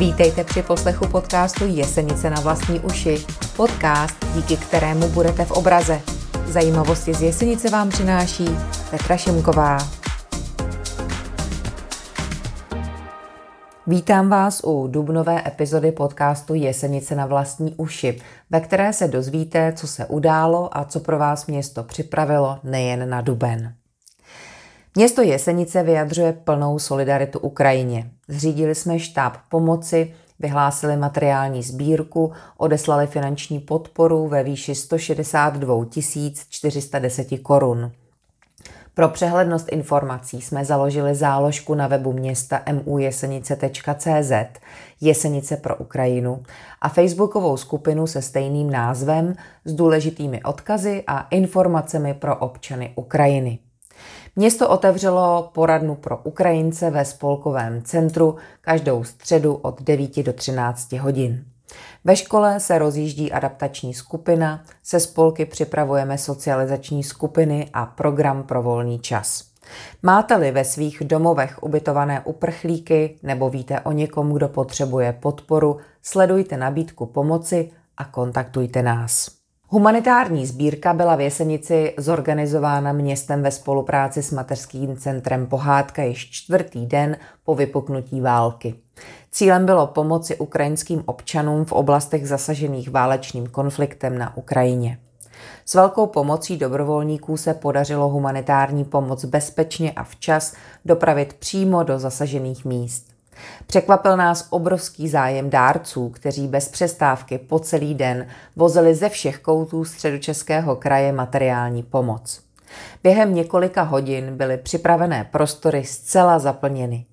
Vítejte při poslechu podcastu Jesenice na vlastní uši. Podcast, díky kterému budete v obraze. Zajímavosti z Jesenice vám přináší Petra Šimková. Vítám vás u dubnové epizody podcastu Jesenice na vlastní uši, ve které se dozvíte, co se událo a co pro vás město připravilo nejen na duben. Město Jesenice vyjadřuje plnou solidaritu Ukrajině. Zřídili jsme štáb pomoci, vyhlásili materiální sbírku, odeslali finanční podporu ve výši 162 410 korun. Pro přehlednost informací jsme založili záložku na webu města mujesenice.cz Jesenice pro Ukrajinu a facebookovou skupinu se stejným názvem s důležitými odkazy a informacemi pro občany Ukrajiny. Město otevřelo poradnu pro Ukrajince ve spolkovém centru každou středu od 9 do 13 hodin. Ve škole se rozjíždí adaptační skupina, se spolky připravujeme socializační skupiny a program pro volný čas. Máte-li ve svých domovech ubytované uprchlíky nebo víte o někom, kdo potřebuje podporu, sledujte nabídku pomoci a kontaktujte nás. Humanitární sbírka byla v Jesenici zorganizována městem ve spolupráci s mateřským centrem Pohádka již čtvrtý den po vypuknutí války. Cílem bylo pomoci ukrajinským občanům v oblastech zasažených válečným konfliktem na Ukrajině. S velkou pomocí dobrovolníků se podařilo humanitární pomoc bezpečně a včas dopravit přímo do zasažených míst. Překvapil nás obrovský zájem dárců, kteří bez přestávky po celý den vozili ze všech koutů středočeského kraje materiální pomoc. Během několika hodin byly připravené prostory zcela zaplněny.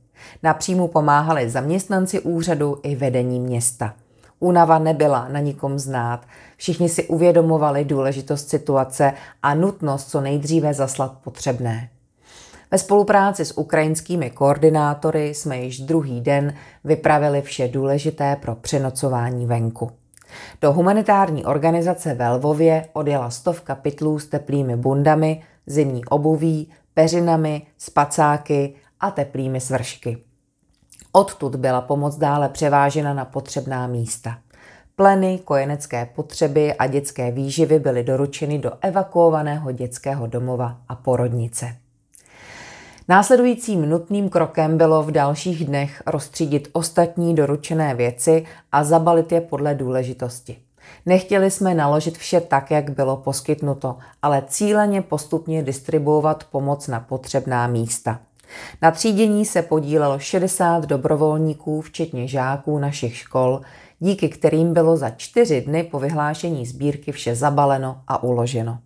Na příjmu pomáhali zaměstnanci úřadu i vedení města. Únava nebyla na nikom znát. Všichni si uvědomovali důležitost situace a nutnost co nejdříve zaslat potřebné. Ve spolupráci s ukrajinskými koordinátory jsme již druhý den vypravili vše důležité pro přenocování venku. Do humanitární organizace ve Lvově odjela stovka pytlů s teplými bundami, zimní obuví, peřinami, spacáky a teplými svršky. Odtud byla pomoc dále převážena na potřebná místa. Pleny, kojenecké potřeby a dětské výživy byly doručeny do evakuovaného dětského domova a porodnice. Následujícím nutným krokem bylo v dalších dnech rozstřídit ostatní doručené věci a zabalit je podle důležitosti. Nechtěli jsme naložit vše tak, jak bylo poskytnuto, ale cíleně postupně distribuovat pomoc na potřebná místa. Na třídění se podílelo 60 dobrovolníků, včetně žáků našich škol, díky kterým bylo za čtyři dny po vyhlášení sbírky vše zabaleno a uloženo.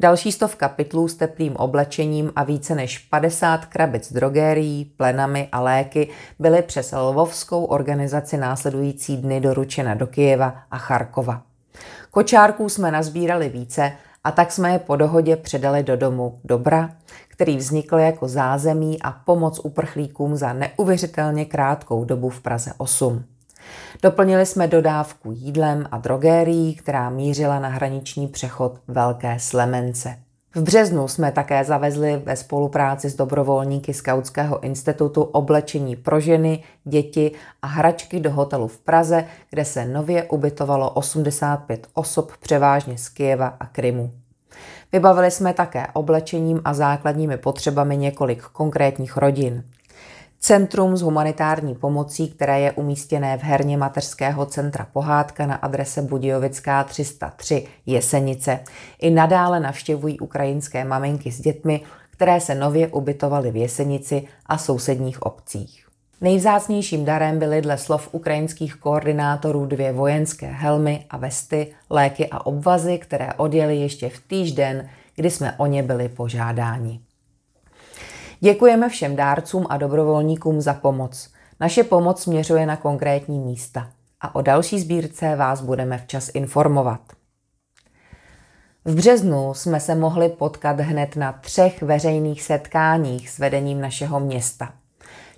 Další stovka pytlů s teplým oblečením a více než 50 krabic drogérií, plenami a léky byly přes lvovskou organizaci následující dny doručena do Kyjeva a Charkova. Kočárků jsme nazbírali více a tak jsme je po dohodě předali do domu Dobra, který vznikl jako zázemí a pomoc uprchlíkům za neuvěřitelně krátkou dobu v Praze 8. Doplnili jsme dodávku jídlem a drogérií, která mířila na hraniční přechod Velké Slemence. V březnu jsme také zavezli ve spolupráci s dobrovolníky Skautského institutu oblečení pro ženy, děti a hračky do hotelu v Praze, kde se nově ubytovalo 85 osob převážně z Kyjeva a Krymu. Vybavili jsme také oblečením a základními potřebami několik konkrétních rodin. Centrum s humanitární pomocí, které je umístěné v herně mateřského centra Pohádka na adrese Budějovická 303 Jesenice. I nadále navštěvují ukrajinské maminky s dětmi, které se nově ubytovaly v Jesenici a sousedních obcích. Nejvzácnějším darem byly dle slov ukrajinských koordinátorů dvě vojenské helmy a vesty, léky a obvazy, které odjeli ještě v týž den, kdy jsme o ně byli požádáni. Děkujeme všem dárcům a dobrovolníkům za pomoc. Naše pomoc směřuje na konkrétní místa a o další sbírce vás budeme včas informovat. V březnu jsme se mohli potkat hned na třech veřejných setkáních s vedením našeho města.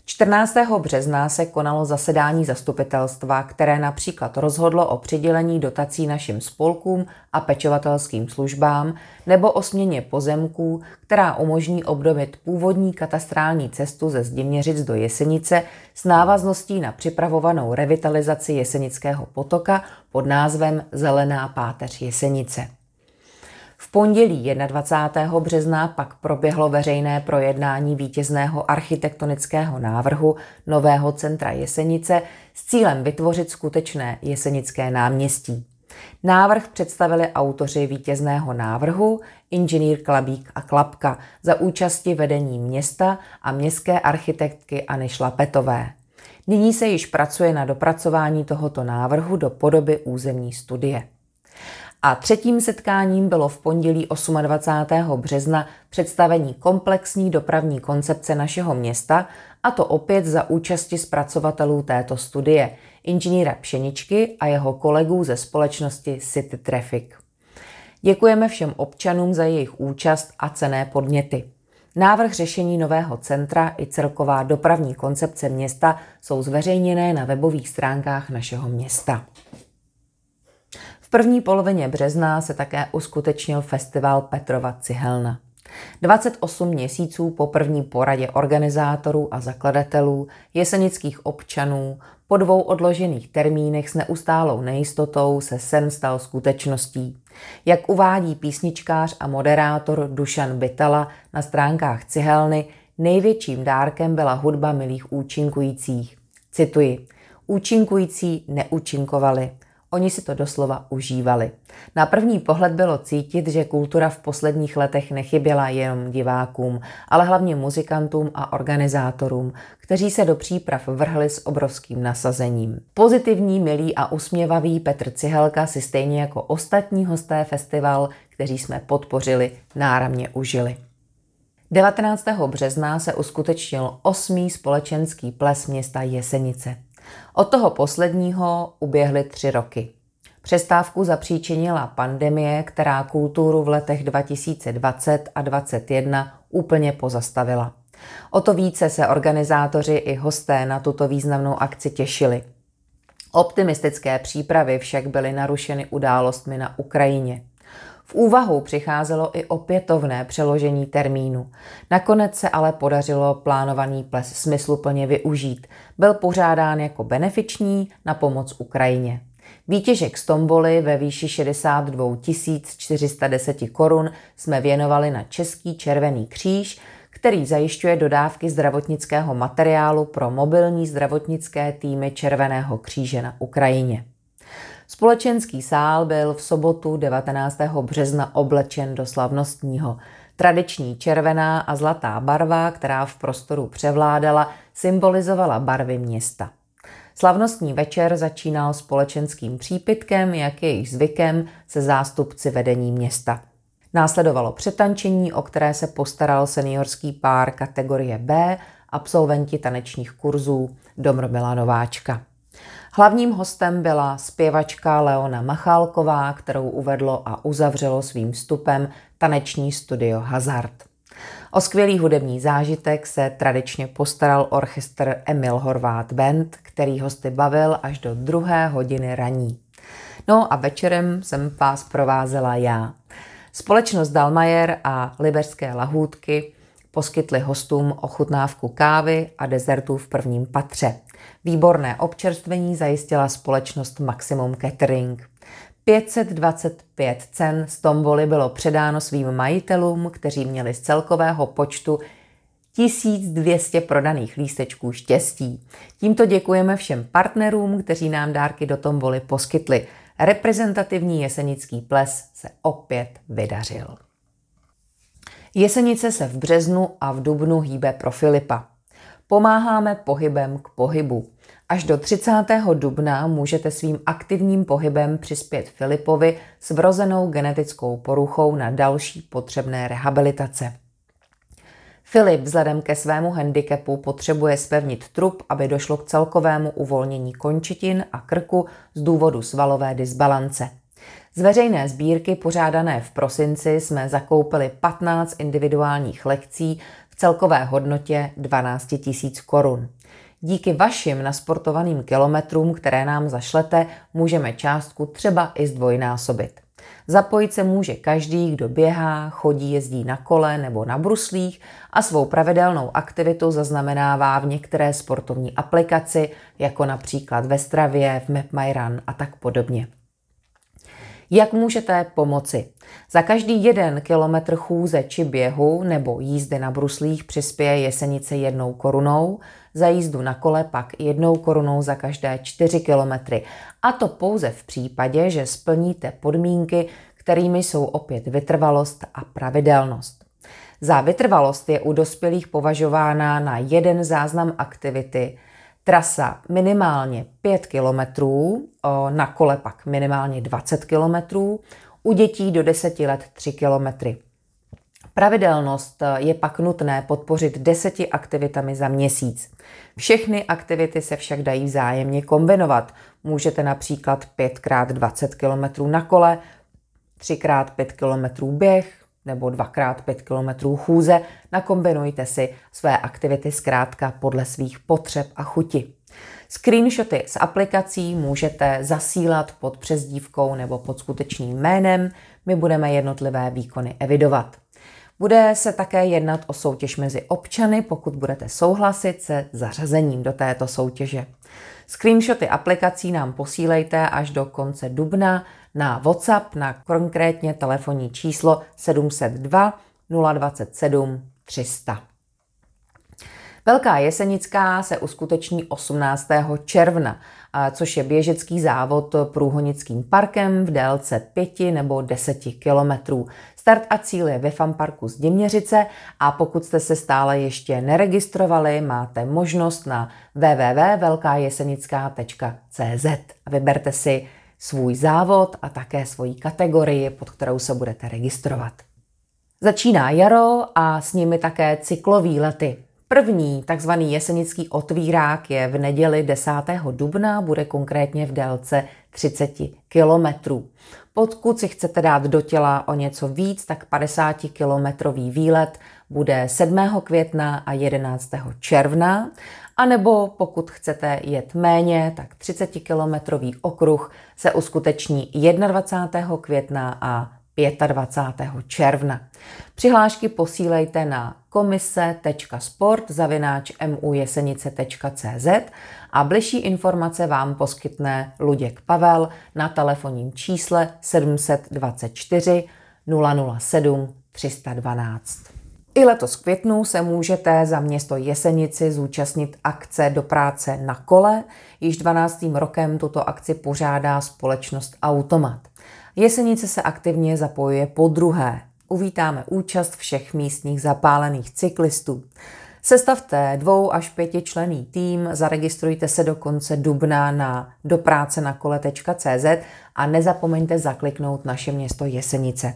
14. března se konalo zasedání zastupitelstva, které například rozhodlo o přidělení dotací našim spolkům a pečovatelským službám nebo o směně pozemků, která umožní obnovit původní katastrální cestu ze Zdiměřic do Jesenice s návazností na připravovanou revitalizaci Jesenického potoka pod názvem Zelená páteř Jesenice. V pondělí 21. března pak proběhlo veřejné projednání vítězného architektonického návrhu nového centra Jesenice s cílem vytvořit skutečné jesenické náměstí. Návrh představili autoři vítězného návrhu, inženýr Klabík a Klapka, za účasti vedení města a městské architektky Anny Šlapetové. Nyní se již pracuje na dopracování tohoto návrhu do podoby územní studie. A třetím setkáním bylo v pondělí 28. března představení komplexní dopravní koncepce našeho města, a to opět za účasti zpracovatelů této studie, inženýra Pšeničky a jeho kolegů ze společnosti City Traffic. Děkujeme všem občanům za jejich účast a cené podněty. Návrh řešení nového centra i celková dopravní koncepce města jsou zveřejněné na webových stránkách našeho města první polovině března se také uskutečnil festival Petrova Cihelna. 28 měsíců po první poradě organizátorů a zakladatelů, jesenických občanů, po dvou odložených termínech s neustálou nejistotou se sen stal skutečností. Jak uvádí písničkář a moderátor Dušan Bytala na stránkách Cihelny, největším dárkem byla hudba milých účinkujících. Cituji, účinkující neúčinkovali, Oni si to doslova užívali. Na první pohled bylo cítit, že kultura v posledních letech nechyběla jenom divákům, ale hlavně muzikantům a organizátorům, kteří se do příprav vrhli s obrovským nasazením. Pozitivní, milý a usměvavý Petr Cihelka si stejně jako ostatní hosté festival, kteří jsme podpořili, náramně užili. 19. března se uskutečnil osmý společenský ples města Jesenice. Od toho posledního uběhly tři roky. Přestávku zapříčinila pandemie, která kulturu v letech 2020 a 2021 úplně pozastavila. O to více se organizátoři i hosté na tuto významnou akci těšili. Optimistické přípravy však byly narušeny událostmi na Ukrajině. V úvahu přicházelo i opětovné přeložení termínu. Nakonec se ale podařilo plánovaný ples smysluplně využít. Byl pořádán jako benefiční na pomoc Ukrajině. Výtěžek z tomboly ve výši 62 410 korun jsme věnovali na Český červený kříž, který zajišťuje dodávky zdravotnického materiálu pro mobilní zdravotnické týmy Červeného kříže na Ukrajině. Společenský sál byl v sobotu 19. března oblečen do slavnostního. Tradiční červená a zlatá barva, která v prostoru převládala, symbolizovala barvy města. Slavnostní večer začínal společenským přípitkem, jak je jejich zvykem, se zástupci vedení města. Následovalo přetančení, o které se postaral seniorský pár kategorie B, absolventi tanečních kurzů Domromila Nováčka. Hlavním hostem byla zpěvačka Leona Machálková, kterou uvedlo a uzavřelo svým vstupem taneční studio Hazard. O skvělý hudební zážitek se tradičně postaral orchestr Emil Horvát Band, který hosty bavil až do druhé hodiny raní. No a večerem jsem vás provázela já. Společnost Dalmajer a Liberské lahůdky poskytli hostům ochutnávku kávy a dezertů v prvním patře. Výborné občerstvení zajistila společnost Maximum Catering. 525 cen z tomboly bylo předáno svým majitelům, kteří měli z celkového počtu 1200 prodaných lístečků štěstí. Tímto děkujeme všem partnerům, kteří nám dárky do tomboly poskytli. Reprezentativní jesenický ples se opět vydařil. Jesenice se v březnu a v dubnu hýbe pro Filipa. Pomáháme pohybem k pohybu. Až do 30. dubna můžete svým aktivním pohybem přispět Filipovi s vrozenou genetickou poruchou na další potřebné rehabilitace. Filip vzhledem ke svému handicapu potřebuje spevnit trup, aby došlo k celkovému uvolnění končetin a krku z důvodu svalové disbalance. Z veřejné sbírky pořádané v prosinci jsme zakoupili 15 individuálních lekcí celkové hodnotě 12 000 korun. Díky vašim nasportovaným kilometrům, které nám zašlete, můžeme částku třeba i zdvojnásobit. Zapojit se může každý, kdo běhá, chodí, jezdí na kole nebo na bruslích a svou pravidelnou aktivitu zaznamenává v některé sportovní aplikaci, jako například ve Stravě, v MapMyRun a tak podobně. Jak můžete pomoci? Za každý jeden kilometr chůze či běhu nebo jízdy na bruslích přispěje jesenice jednou korunou, za jízdu na kole pak jednou korunou za každé čtyři kilometry. A to pouze v případě, že splníte podmínky, kterými jsou opět vytrvalost a pravidelnost. Za vytrvalost je u dospělých považována na jeden záznam aktivity trasa minimálně 5 km, na kole pak minimálně 20 km, u dětí do 10 let 3 km. Pravidelnost je pak nutné podpořit deseti aktivitami za měsíc. Všechny aktivity se však dají vzájemně kombinovat. Můžete například 5x20 km na kole, 3x5 km běh nebo 2x5 km chůze. Nakombinujte si své aktivity zkrátka podle svých potřeb a chuti. Screenshoty z aplikací můžete zasílat pod přezdívkou nebo pod skutečným jménem. My budeme jednotlivé výkony evidovat. Bude se také jednat o soutěž mezi občany, pokud budete souhlasit se zařazením do této soutěže. Screenshoty aplikací nám posílejte až do konce dubna na WhatsApp na konkrétně telefonní číslo 702 027 300. Velká Jesenická se uskuteční 18. června, což je běžecký závod průhonickým parkem v délce 5 nebo 10 kilometrů. Start a cíl je ve Famparku z Děměřice a pokud jste se stále ještě neregistrovali, máte možnost na www.velkajesenická.cz a vyberte si svůj závod a také svoji kategorii, pod kterou se budete registrovat. Začíná jaro a s nimi také cyklový lety. První takzvaný jesenický otvírák je v neděli 10. dubna, bude konkrétně v délce 30 kilometrů. Pokud si chcete dát do těla o něco víc, tak 50-kilometrový výlet bude 7. května a 11. června. A nebo pokud chcete jet méně, tak 30-kilometrový okruh se uskuteční 21. května a 25. června. Přihlášky posílejte na komise.sport.mujesenice.cz a bližší informace vám poskytne Luděk Pavel na telefonním čísle 724 007 312. I letos v květnu se můžete za město Jesenici zúčastnit akce do práce na kole. Již 12. rokem tuto akci pořádá společnost Automat. Jesenice se aktivně zapojuje po druhé. Uvítáme účast všech místních zapálených cyklistů. Sestavte dvou až pětičlený tým, zaregistrujte se do konce dubna na doprácenakole.cz a nezapomeňte zakliknout naše město Jesenice.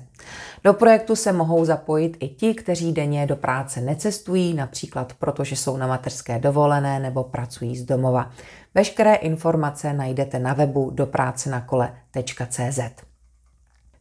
Do projektu se mohou zapojit i ti, kteří denně do práce necestují, například protože jsou na mateřské dovolené nebo pracují z domova. Veškeré informace najdete na webu doprácenakole.cz.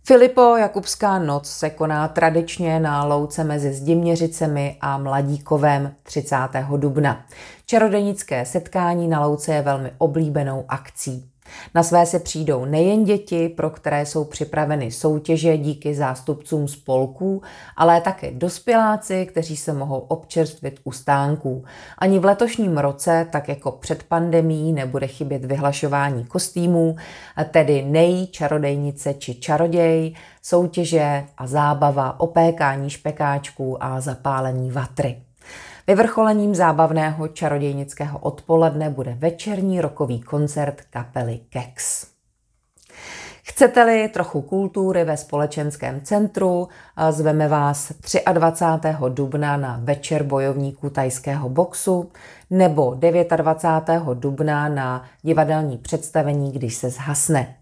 Filipo Jakubská noc se koná tradičně na louce mezi Zdiměřicemi a Mladíkovem 30. dubna. Čarodenické setkání na louce je velmi oblíbenou akcí. Na své se přijdou nejen děti, pro které jsou připraveny soutěže díky zástupcům spolků, ale také dospěláci, kteří se mohou občerstvit u stánků. Ani v letošním roce, tak jako před pandemí, nebude chybět vyhlašování kostýmů, tedy nej, čarodejnice či čaroděj, soutěže a zábava, opékání špekáčků a zapálení vatry. Vyvrcholením zábavného čarodějnického odpoledne bude večerní rokový koncert kapely Kex. Chcete-li trochu kultury ve společenském centru, zveme vás 23. dubna na večer bojovníků tajského boxu nebo 29. dubna na divadelní představení, když se zhasne.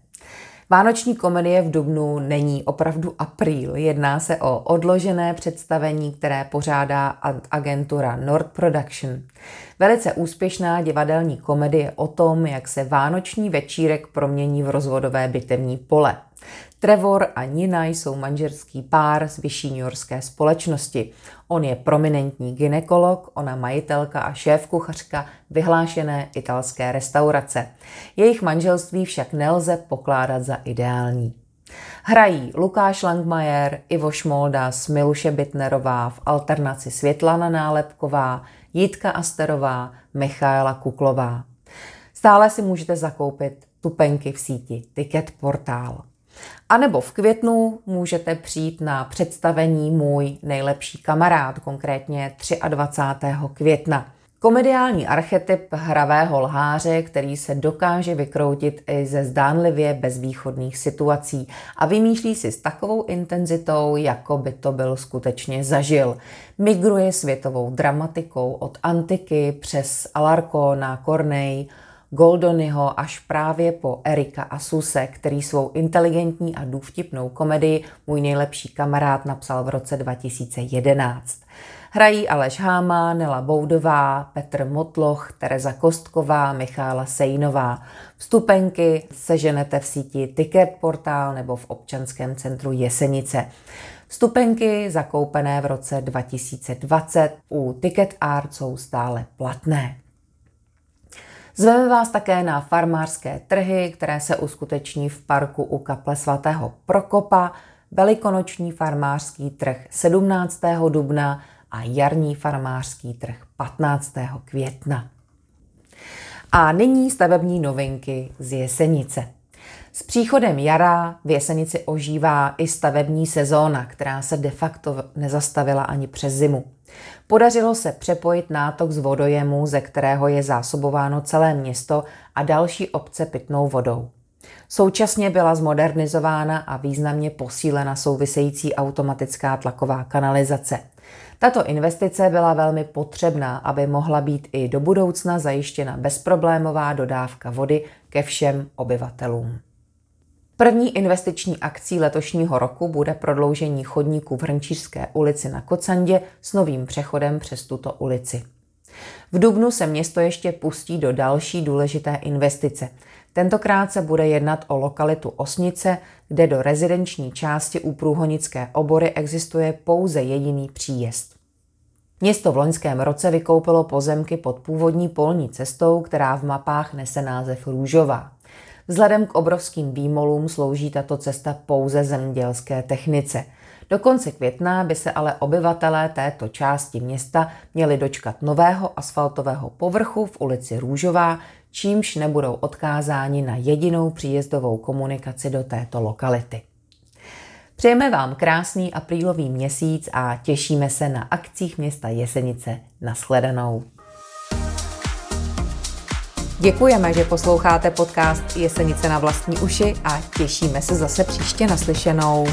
Vánoční komedie v Dubnu není opravdu apríl. Jedná se o odložené představení, které pořádá agentura Nord Production. Velice úspěšná divadelní komedie o tom, jak se vánoční večírek promění v rozvodové bitevní pole. Trevor a Nina jsou manželský pár z vyšší newyorské společnosti. On je prominentní ginekolog, ona majitelka a šéf kuchařka vyhlášené italské restaurace. Jejich manželství však nelze pokládat za ideální. Hrají Lukáš Langmajer, Ivo Šmoldas, Miluše Bitnerová, v alternaci Světlana Nálepková, Jitka Asterová, Michaela Kuklová. Stále si můžete zakoupit tupenky v síti Ticket Portál. A nebo v květnu můžete přijít na představení Můj nejlepší kamarád, konkrétně 23. května. Komediální archetyp hravého lháře, který se dokáže vykroutit i ze zdánlivě bezvýchodných situací a vymýšlí si s takovou intenzitou, jako by to byl skutečně zažil. Migruje světovou dramatikou od antiky přes Alarko na Corneille, Goldonyho až právě po Erika Asuse, který svou inteligentní a důvtipnou komedii Můj nejlepší kamarád napsal v roce 2011. Hrají Aleš Háma, Nela Boudová, Petr Motloch, Tereza Kostková, Michála Sejnová. Vstupenky seženete v síti Ticket Portál nebo v občanském centru Jesenice. Vstupenky zakoupené v roce 2020 u Ticket Art jsou stále platné. Zveme vás také na farmářské trhy, které se uskuteční v parku u kaple svatého Prokopa, velikonoční farmářský trh 17. dubna a jarní farmářský trh 15. května. A nyní stavební novinky z Jesenice. S příchodem jara v Jesenici ožívá i stavební sezóna, která se de facto nezastavila ani přes zimu. Podařilo se přepojit nátok z vodojemu, ze kterého je zásobováno celé město a další obce pitnou vodou. Současně byla zmodernizována a významně posílena související automatická tlaková kanalizace. Tato investice byla velmi potřebná, aby mohla být i do budoucna zajištěna bezproblémová dodávka vody ke všem obyvatelům. První investiční akcí letošního roku bude prodloužení chodníku v Hrnčířské ulici na Kocandě s novým přechodem přes tuto ulici. V Dubnu se město ještě pustí do další důležité investice. Tentokrát se bude jednat o lokalitu Osnice, kde do rezidenční části u Průhonické obory existuje pouze jediný příjezd. Město v loňském roce vykoupilo pozemky pod původní polní cestou, která v mapách nese název Růžová. Vzhledem k obrovským výmolům slouží tato cesta pouze zemědělské technice. Do konce května by se ale obyvatelé této části města měli dočkat nového asfaltového povrchu v ulici Růžová, čímž nebudou odkázáni na jedinou příjezdovou komunikaci do této lokality. Přejeme vám krásný aprílový měsíc a těšíme se na akcích města Jesenice. Naschledanou. Děkujeme, že posloucháte podcast Jesenice na vlastní uši a těšíme se zase příště naslyšenou.